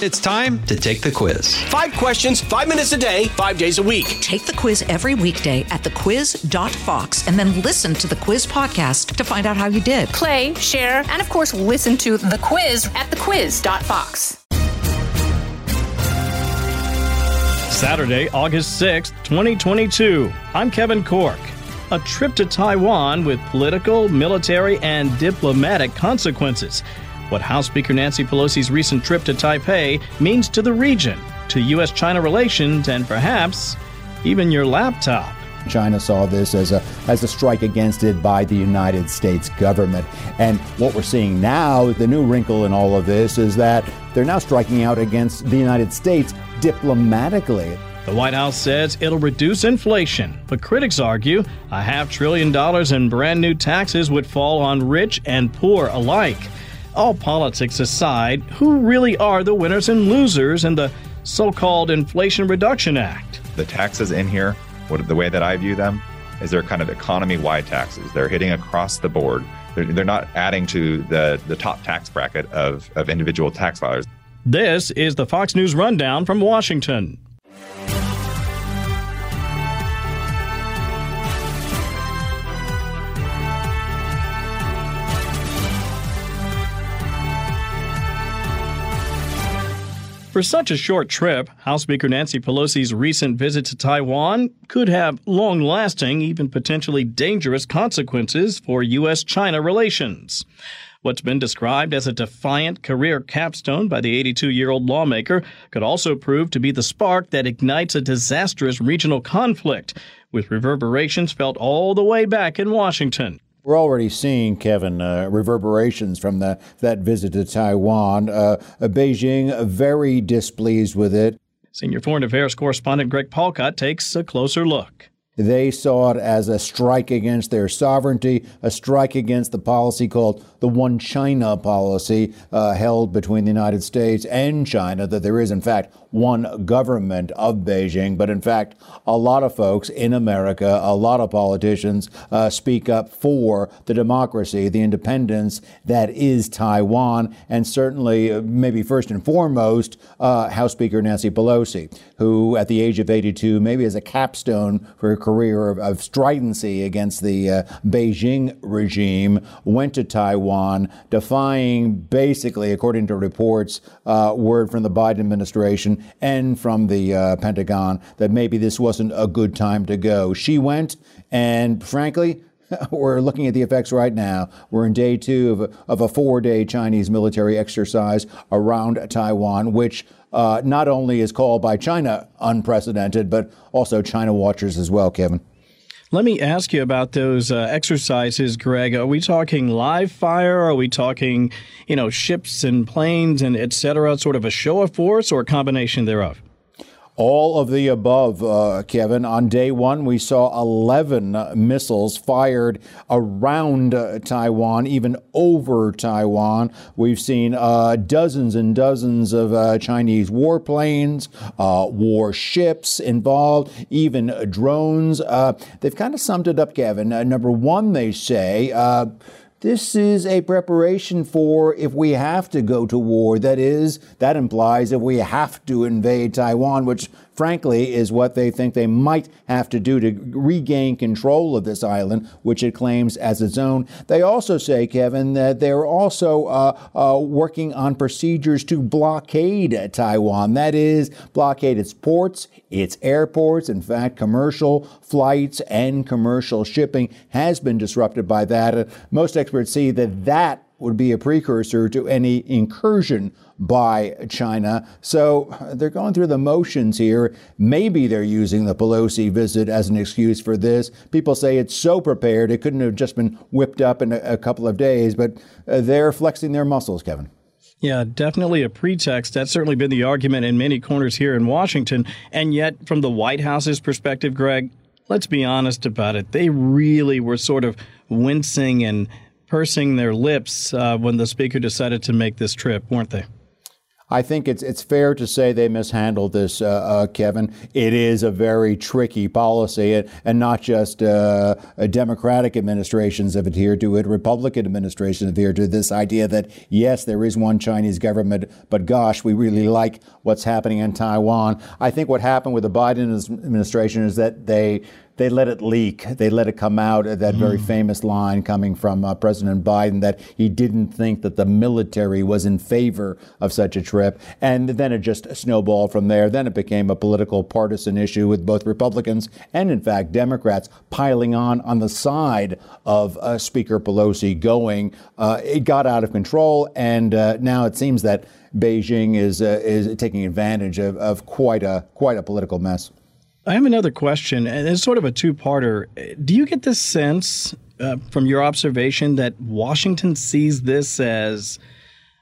It's time to take the quiz. Five questions, five minutes a day, five days a week. Take the quiz every weekday at thequiz.fox and then listen to the quiz podcast to find out how you did. Play, share, and of course, listen to the quiz at thequiz.fox. Saturday, August 6th, 2022. I'm Kevin Corke. A trip to Taiwan with political, military, and diplomatic consequences what House Speaker Nancy Pelosi's recent trip to Taipei means to the region, to U.S. China relations, and perhaps even your laptop. China saw this as a as a strike against it by the United States government. And what we're seeing now, the new wrinkle in all of this is that they're now striking out against the United States diplomatically. The White House says it'll reduce inflation, but critics argue a half trillion dollars in brand new taxes would fall on rich and poor alike all politics aside, who really are the winners and losers in the so called Inflation Reduction Act? The taxes in here, what, the way that I view them, is they're kind of economy wide taxes. They're hitting across the board. They're, they're not adding to the, the top tax bracket of, of individual tax filers. This is the Fox News Rundown from Washington. For such a short trip, House Speaker Nancy Pelosi's recent visit to Taiwan could have long lasting, even potentially dangerous consequences for U.S. China relations. What's been described as a defiant career capstone by the 82 year old lawmaker could also prove to be the spark that ignites a disastrous regional conflict, with reverberations felt all the way back in Washington. We're already seeing, Kevin, uh, reverberations from the, that visit to Taiwan. Uh, Beijing very displeased with it. Senior Foreign Affairs correspondent Greg Palkot takes a closer look. They saw it as a strike against their sovereignty, a strike against the policy called the One China policy uh, held between the United States and China, that there is, in fact, one government of Beijing. But in fact, a lot of folks in America, a lot of politicians uh, speak up for the democracy, the independence that is Taiwan, and certainly, uh, maybe first and foremost, uh, House Speaker Nancy Pelosi, who at the age of 82, maybe as a capstone for her career of, of stridency against the uh, Beijing regime, went to Taiwan, defying basically, according to reports, uh, word from the Biden administration and from the uh, Pentagon that maybe this wasn't a good time to go. She went, and frankly, we're looking at the effects right now. We're in day two of a, of a four day Chinese military exercise around Taiwan, which uh, not only is called by China unprecedented, but also China watchers as well, Kevin. Let me ask you about those uh, exercises, Greg. Are we talking live fire? Are we talking, you know, ships and planes and et cetera, sort of a show of force or a combination thereof? All of the above, uh, Kevin. On day one, we saw 11 missiles fired around uh, Taiwan, even over Taiwan. We've seen uh, dozens and dozens of uh, Chinese warplanes, uh, warships involved, even drones. Uh, they've kind of summed it up, Kevin. number one, they say this is a preparation for if we have to go to war. That is, that implies if we have to invade Taiwan, which frankly, is what they think they might have to do to regain control of this island, which it claims as its own. They also say, Kevin, that they're also uh, uh, working on procedures to blockade Taiwan. That is, blockade its ports, its airports. In fact, commercial flights and commercial shipping has been disrupted by that. Uh, most experts see that that would be a precursor to any incursion by China. So they're going through the motions here. Maybe they're using the Pelosi visit as an excuse for this. People say it's so prepared, it couldn't have just been whipped up in a, couple of days, but uh, they're flexing their muscles, Kevin. Yeah, definitely a pretext. That's certainly been the argument in many corners here in Washington. And yet, from the White House's perspective, Greg, let's be honest about it. They really were sort of wincing and pursing their lips uh, when the speaker decided to make this trip, weren't they? I think it's it's fair to say they mishandled this, uh, uh, Kevin. It is a very tricky policy, and, and not just uh, Democratic administrations have adhered to it. Republican administrations have adhered to this idea that yes, there is one Chinese government, but gosh, we really like what's happening in Taiwan. I think what happened with the Biden administration is that they they let it leak. They let it come out. That mm. very famous line coming from uh, President Biden that he didn't think that the military was in favor of such a trip. And then it just snowballed from there. Then it became a political partisan issue with both Republicans and, in fact, Democrats piling on on the side of uh, Speaker Pelosi going. Uh, it got out of control. And uh, now it seems that Beijing is, uh, is taking advantage of, of quite, a, quite a political mess. I have another question, and it's sort of a two parter. Do you get the sense uh, from your observation that Washington sees this as,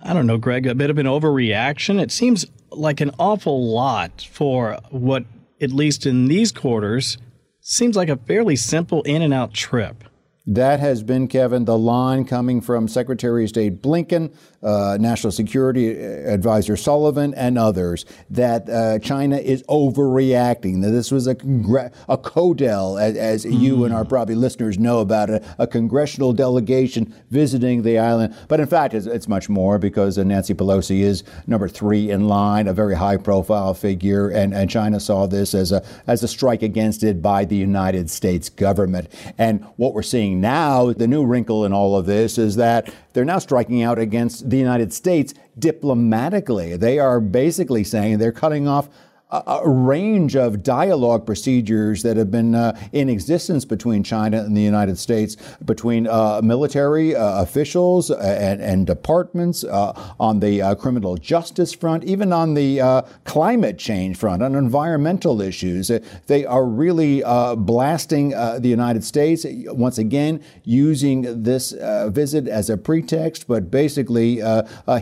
I don't know, Greg, a bit of an overreaction? It seems like an awful lot for what, at least in these quarters, seems like a fairly simple in and out trip. That has been, Kevin, the line coming from Secretary of State Blinken, uh, National Security Advisor Sullivan, and others that uh, China is overreacting. That this was a, congr- a CODEL, as, as mm. you and our hmm. probably listeners know about it, a congressional delegation visiting the island. But in fact, it's, it's much more because uh, Nancy Pelosi is number three in line, a very high profile figure, and, and China saw this as a, as a strike against it by the United States government. And what we're seeing now, the new wrinkle in all of this is that they're now striking out against the United States diplomatically. They are basically saying they're cutting off a, range of dialogue procedures that have been uh, in existence between China and the United States, between uh, military uh, officials and, and departments uh, on the uh, criminal justice front, even on the uh, climate change front, on environmental issues. They are really blasting the United States, once again, using this visit as a pretext, but basically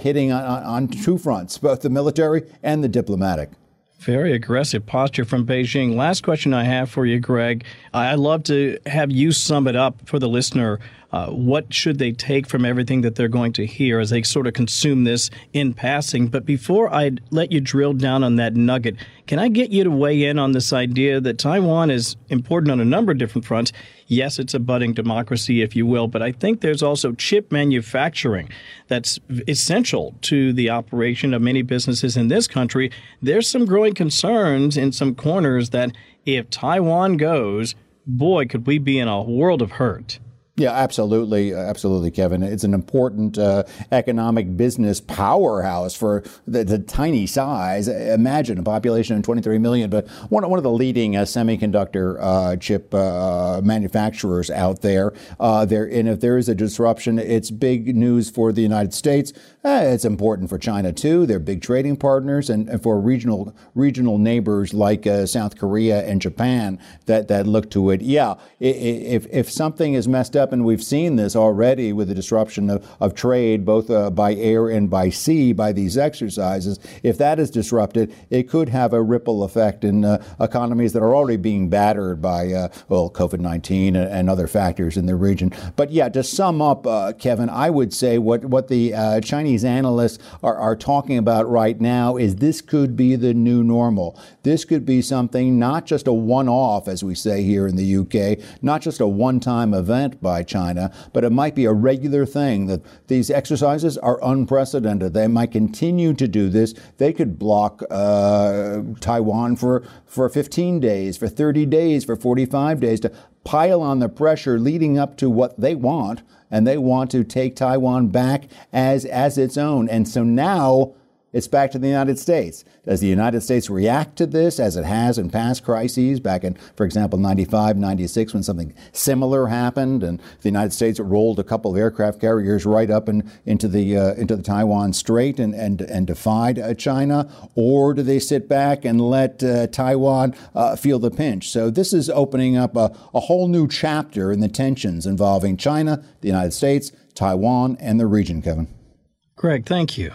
hitting on, on two fronts, both the military and the diplomatic. Very aggressive posture from Beijing. Last question I have for you, Greg. I'd love to have you sum it up for the listener. Uh, what should they take from everything that they're going to hear as they sort of consume this in passing? But before I let you drill down on that nugget, can I get you to weigh in on this idea that Taiwan is important on a number of different fronts? Yes, it's a budding democracy, if you will, but I think there's also chip manufacturing that's essential to the operation of many businesses in this country. There's some growing concerns in some corners that if Taiwan goes, boy, could we be in a world of hurt. Yeah, absolutely, absolutely, Kevin. It's an important uh, economic business powerhouse for the, the, tiny size. Imagine a population of 23 million, but one, one of the leading uh, semiconductor uh, chip uh, manufacturers out there. Uh, there, and if there is a disruption, it's big news for the United States. Uh, it's important for China too. They're big trading partners, and, and for regional regional neighbors like South Korea and Japan that that look to it. Yeah, if if something is messed up and we've seen this already with the disruption of, of trade, both uh, by air and by sea, by these exercises. If that is disrupted, it could have a ripple effect in uh, economies that are already being battered by, uh, well, COVID 19 and, other factors in the region. But yeah, to sum up, uh, Kevin, I would say what, what the uh, Chinese analysts are, are talking about right now is this could be the new normal. This could be something not just a one off, as we say here in the UK, not just a one time event by by China, but it might be a regular thing that these exercises are unprecedented. They might continue to do this. They could block uh, Taiwan for, for 15 days, for 30 days, for 45 days to pile on the pressure leading up to what they want, and they want to take Taiwan back as, as its own. And so now, it's back to the United States. Does the United States react to this as it has in past crises, back in, for example, 95, 96, when something similar happened and the United States rolled a couple of aircraft carriers right up in, into, the, uh, into the Taiwan Strait and, and, and defied uh, China? Or do they sit back and let uh, Taiwan uh, feel the pinch? So this is opening up a, a whole new chapter in the tensions involving China, the United States, Taiwan, and the region, Kevin. Greg, thank you.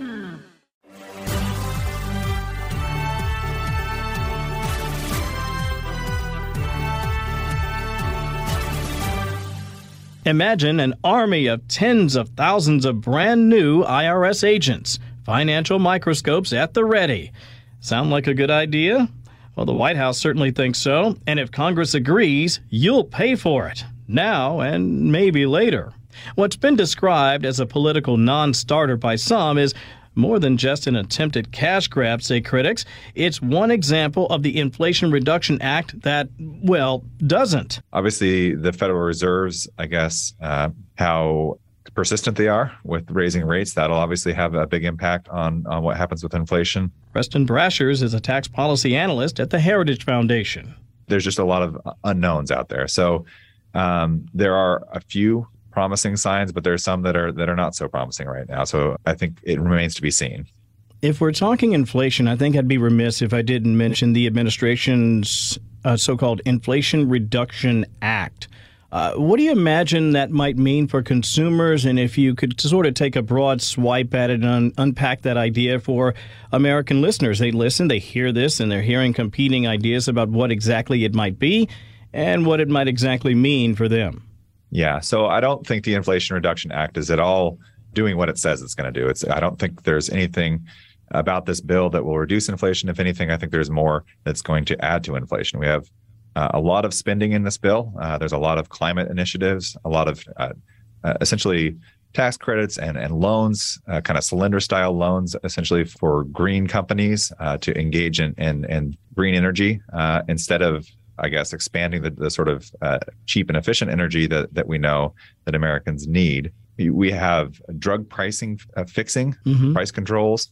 Imagine an army of tens of thousands of brand new IRS agents, financial microscopes at the ready. Sound like a good idea? Well, the White House certainly thinks so, and if Congress agrees, you'll pay for it, now and maybe later. What's been described as a political non starter by some is more than just an attempted cash grab, say critics. It's one example of the Inflation Reduction Act that, well, doesn't. Obviously, the Federal Reserves, I guess, uh, how persistent they are with raising rates, that'll obviously have a big impact on, on what happens with inflation. Preston Brashers is a tax policy analyst at the Heritage Foundation. There's just a lot of unknowns out there. So um, there are a few promising signs, but there are some that are that are not so promising right now. So I think it remains to be seen. If we're talking inflation, I think I'd be remiss if I didn't mention the administration's uh, so-called Inflation Reduction Act. Uh, what do you imagine that might mean for consumers? And if you could sort of take a broad swipe at it and un- unpack that idea for American listeners, they listen, they hear this, and they're hearing competing ideas about what exactly it might be and what it might exactly mean for them. Yeah. So I don't think the Inflation Reduction Act is at all doing what it says it's going to do. It's I don't think there's anything about this bill that will reduce inflation. If anything, I think there's more that's going to add to inflation. We have uh, a lot of spending in this bill. Uh, there's a lot of climate initiatives, a lot of uh, uh essentially tax credits and, and loans, uh, kind of Solyndra style loans, essentially for green companies uh, to engage in, in, in green energy instead of I guess, expanding the, the sort of uh, cheap and efficient energy that, that we know that Americans need. We have drug pricing uh, fixing, mm-hmm. price controls.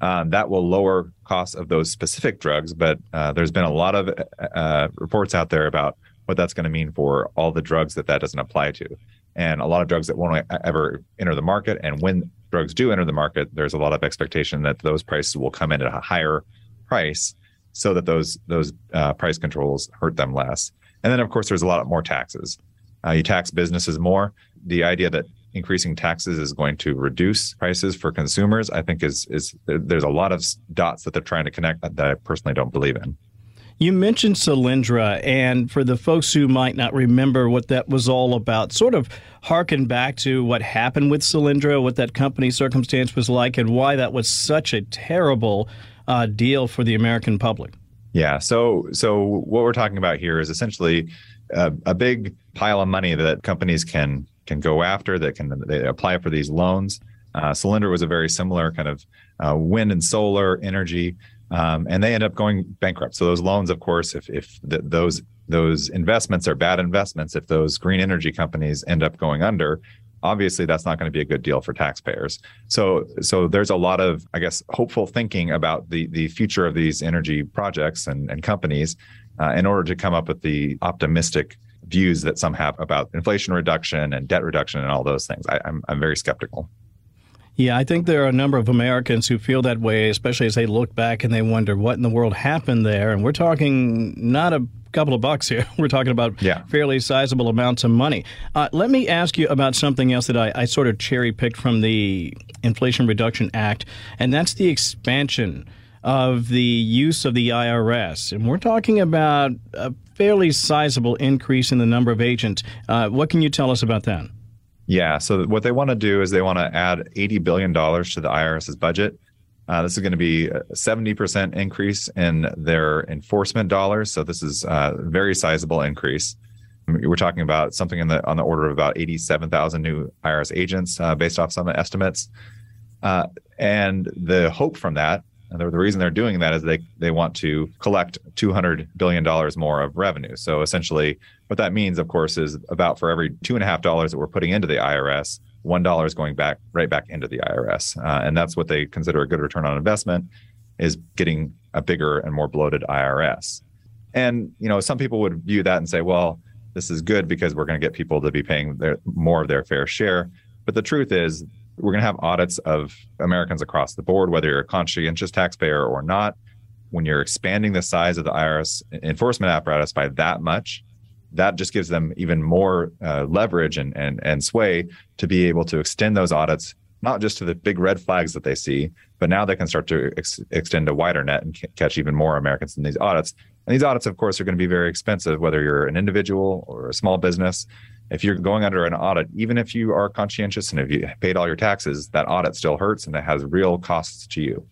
Um, that will lower costs of those specific drugs, but uh, there's been a lot of uh, reports out there about what that's going to mean for all the drugs that that doesn't apply to, and a lot of drugs that won't ever enter the market. And when drugs do enter the market, there's a lot of expectation that those prices will come in at a higher price so that those those uh, price controls hurt them less. And then, of course, there's a lot more taxes. Uh, you tax businesses more. The idea that increasing taxes is going to reduce prices for consumers, I think, is is there's a lot of dots that they're trying to connect that, that I personally don't believe in. You mentioned Solyndra, and for the folks who might not remember what that was all about, sort of harken back to what happened with Solyndra, what that company circumstance was like, and why that was such a terrible uh, deal for the American public? Yeah. So, so what we're talking about here is essentially a, a big pile of money that companies can can go after that can they apply for these loans. Uh, Solyndra was a very similar kind of uh, wind and solar energy, um, and they end up going bankrupt. So those loans, of course, if if the, those those investments are bad investments, if those green energy companies end up going under, obviously that's not going to be a good deal for taxpayers. So so there's a lot of I guess hopeful thinking about the the future of these energy projects and, and companies uh, in order to come up with the optimistic views that some have about inflation reduction and debt reduction and all those things. I, I'm I'm very skeptical. Yeah, I think there are a number of Americans who feel that way, especially as they look back and they wonder what in the world happened there. And we're talking not a couple of bucks here. We're talking about yeah. fairly sizable amounts of money. Uh, let me ask you about something else that I, I sort of cherry picked from the Inflation Reduction Act, and that's the expansion of the use of the IRS. And we're talking about a fairly sizable increase in the number of agents. Uh, what can you tell us about that? Yeah. So, what they want to do is they want to add $80 billion to the IRS's budget. Uh, this is going to be a 70% increase in their enforcement dollars. So this is a very sizable increase. We're talking about something in the on the order of about 87,000 new IRS agents, uh, based off some estimates. Uh, and the hope from that, and the, the reason they're doing that is they they want to collect 200 billion dollars more of revenue. So essentially, what that means, of course, is about for every two and a half dollars that we're putting into the IRS, one dollar is going back right back into the IRS, uh, and that's what they consider a good return on investment, is getting a bigger and more bloated IRS. And you know, some people would view that and say, well, this is good because we're going to get people to be paying their more of their fair share. But the truth is, we're going to have audits of Americans across the board, whether you're a conscientious taxpayer or not. When you're expanding the size of the IRS enforcement apparatus by that much, that just gives them even more uh, leverage and, and, and sway to be able to extend those audits, not just to the big red flags that they see, but now they can start to ex- extend a wider net and c- catch even more Americans in these audits. And these audits, of course, are going to be very expensive, whether you're an individual or a small business. If you're going under an audit, even if you are conscientious and if you paid all your taxes, that audit still hurts and it has real costs to you.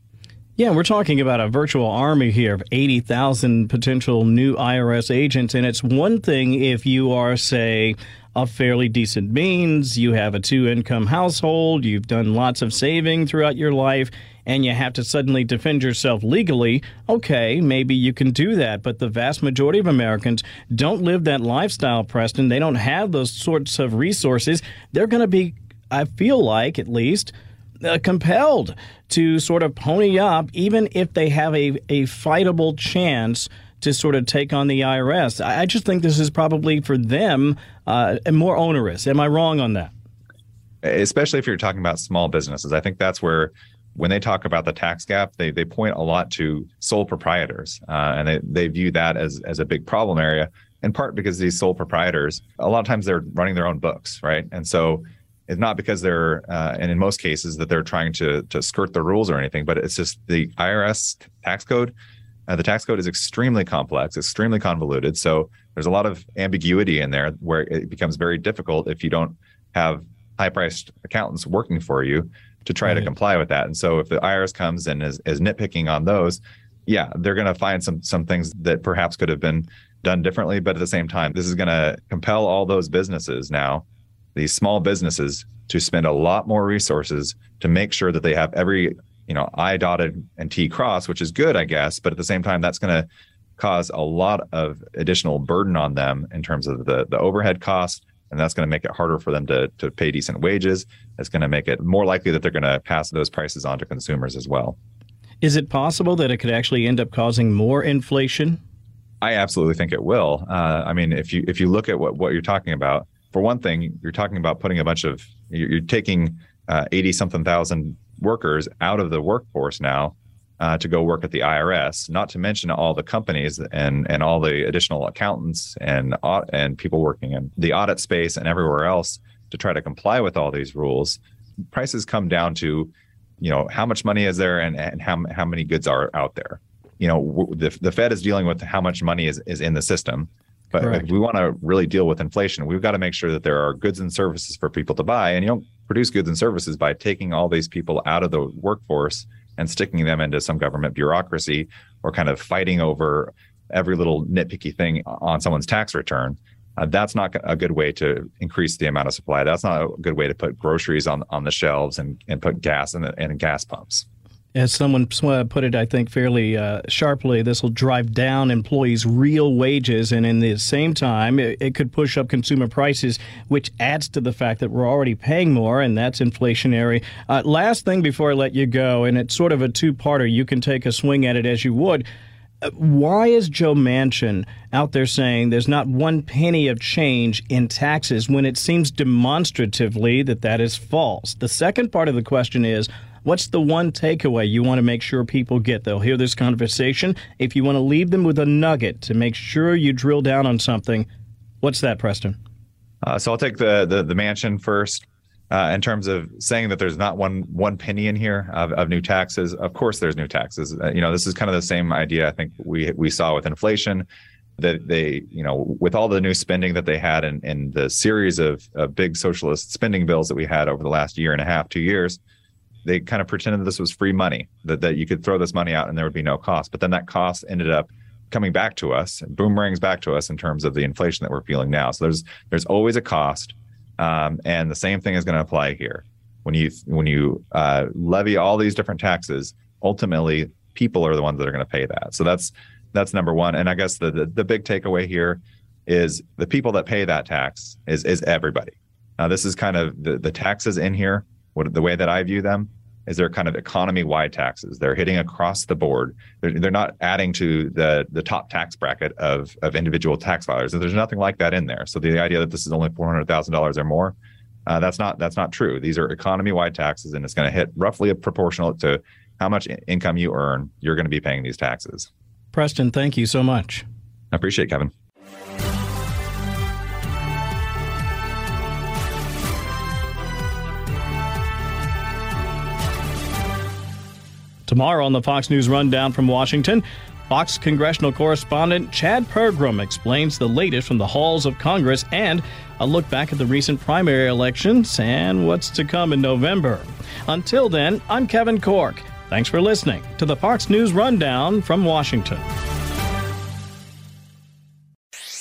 Yeah, we're talking about a virtual army here of 80,000 potential new IRS agents. And it's one thing if you are, say, of fairly decent means, you have a two income household, you've done lots of saving throughout your life, and you have to suddenly defend yourself legally. Okay, maybe you can do that. But the vast majority of Americans don't live that lifestyle, Preston. They don't have those sorts of resources. They're going to be, I feel like at least, uh, compelled to sort of pony up, even if they have a, a fightable chance to sort of take on the IRS. I, I just think this is probably for them uh, more onerous. Am I wrong on that? Especially if you're talking about small businesses. I think that's where when they talk about the tax gap, they, they point a lot to sole proprietors, uh, and they, they view that as, as a big problem area. In part because these sole proprietors, a lot of times they're running their own books, right? And so it's not because they're, uh, and in most cases, that they're trying to to skirt the rules or anything, but it's just the IRS tax code. Uh, the tax code is extremely complex, extremely convoluted. So there's a lot of ambiguity in there where it becomes very difficult if you don't have high-priced accountants working for you to try right. to comply with that. And so if the IRS comes and is, is nitpicking on those, yeah, they're going to find some some things that perhaps could have been done differently. But at the same time, this is going to compel all those businesses now these small businesses to spend a lot more resources to make sure that they have every you know i dotted and t cross which is good i guess but at the same time that's going to cause a lot of additional burden on them in terms of the the overhead cost and that's going to make it harder for them to to pay decent wages. It's going to make it more likely that they're going to pass those prices on to consumers as well. Is it possible that it could actually end up causing more inflation? I absolutely think it will. Uh, i mean if you if you look at what what you're talking about for one thing, you're talking about putting a bunch of you're, taking eighty uh, something thousand workers out of the workforce now uh, to go work at the IRS. Not to mention all the companies and and all the additional accountants and and people working in the audit space and everywhere else to try to comply with all these rules. Prices come down to, you know, how much money is there and, and how how many goods are out there. You know, the the Fed is dealing with how much money is is in the system but Correct. if we want to really deal with inflation, we've got to make sure that there are goods and services for people to buy. And you don't produce goods and services by taking all these people out of the workforce and sticking them into some government bureaucracy or kind of fighting over every little nitpicky thing on someone's tax return. Uh, that's not a good way to increase the amount of supply. That's not a good way to put groceries on on the shelves and, and put gas in the in gas pumps. As someone put it, I think fairly uh, sharply, this will drive down employees' real wages, and in the same time, it, it, could push up consumer prices, which adds to the fact that we're already paying more, and that's inflationary. Uh, last thing before I let you go, and it's sort of a two-parter. You can take a swing at it as you would. Uh, why is Joe Manchin out there saying there's not one penny of change in taxes when it seems demonstratively that that is false? The second part of the question is What's the one takeaway you want to make sure people get? They'll hear this conversation. If you want to leave them with a nugget to make sure you drill down on something, what's that, Preston? Uh, so I'll take the, the, the Manchin first. Uh, in terms of saying that there's not one one penny in here of, of new taxes, of course there's new taxes. Uh, you know, this is kind of the same idea I think we we saw with inflation that they, you know, with all the new spending that they had in, in the series of, of big socialist spending bills that we had over the last year and a half, two years, they kind of pretended this was free money that, that you could throw this money out and there would be no cost. But then that cost ended up coming back to us boomerangs back to us in terms of the inflation that we're feeling now. So there's there's always a cost um, and the same thing is going to apply here. When you when you uh, levy all these different taxes ultimately people are the ones that are going to pay that. So that's that's number one. And i guess the, the, the big takeaway here is the people that pay that tax is is everybody. Now this is kind of the, the taxes in here what the way that i view them is they're kind of economy wide taxes. They're hitting across the board. They're, they're not adding to the the top tax bracket of of individual tax filers. And there's nothing like that in there. So the idea that this is only four hundred thousand dollars or more, Uh, that's not that's not true. These are economy wide taxes, and it's going to hit roughly proportional to how much income you earn. You're going to be paying these taxes. Preston, thank you so much. I appreciate it, Kevin. Tomorrow on the Fox News Rundown from Washington, Fox congressional correspondent Chad Pergram explains the latest from the halls of Congress and a look back at the recent primary elections and what's to come in November. Until then, I'm Kevin Corke. Thanks for listening to the Fox News Rundown from Washington.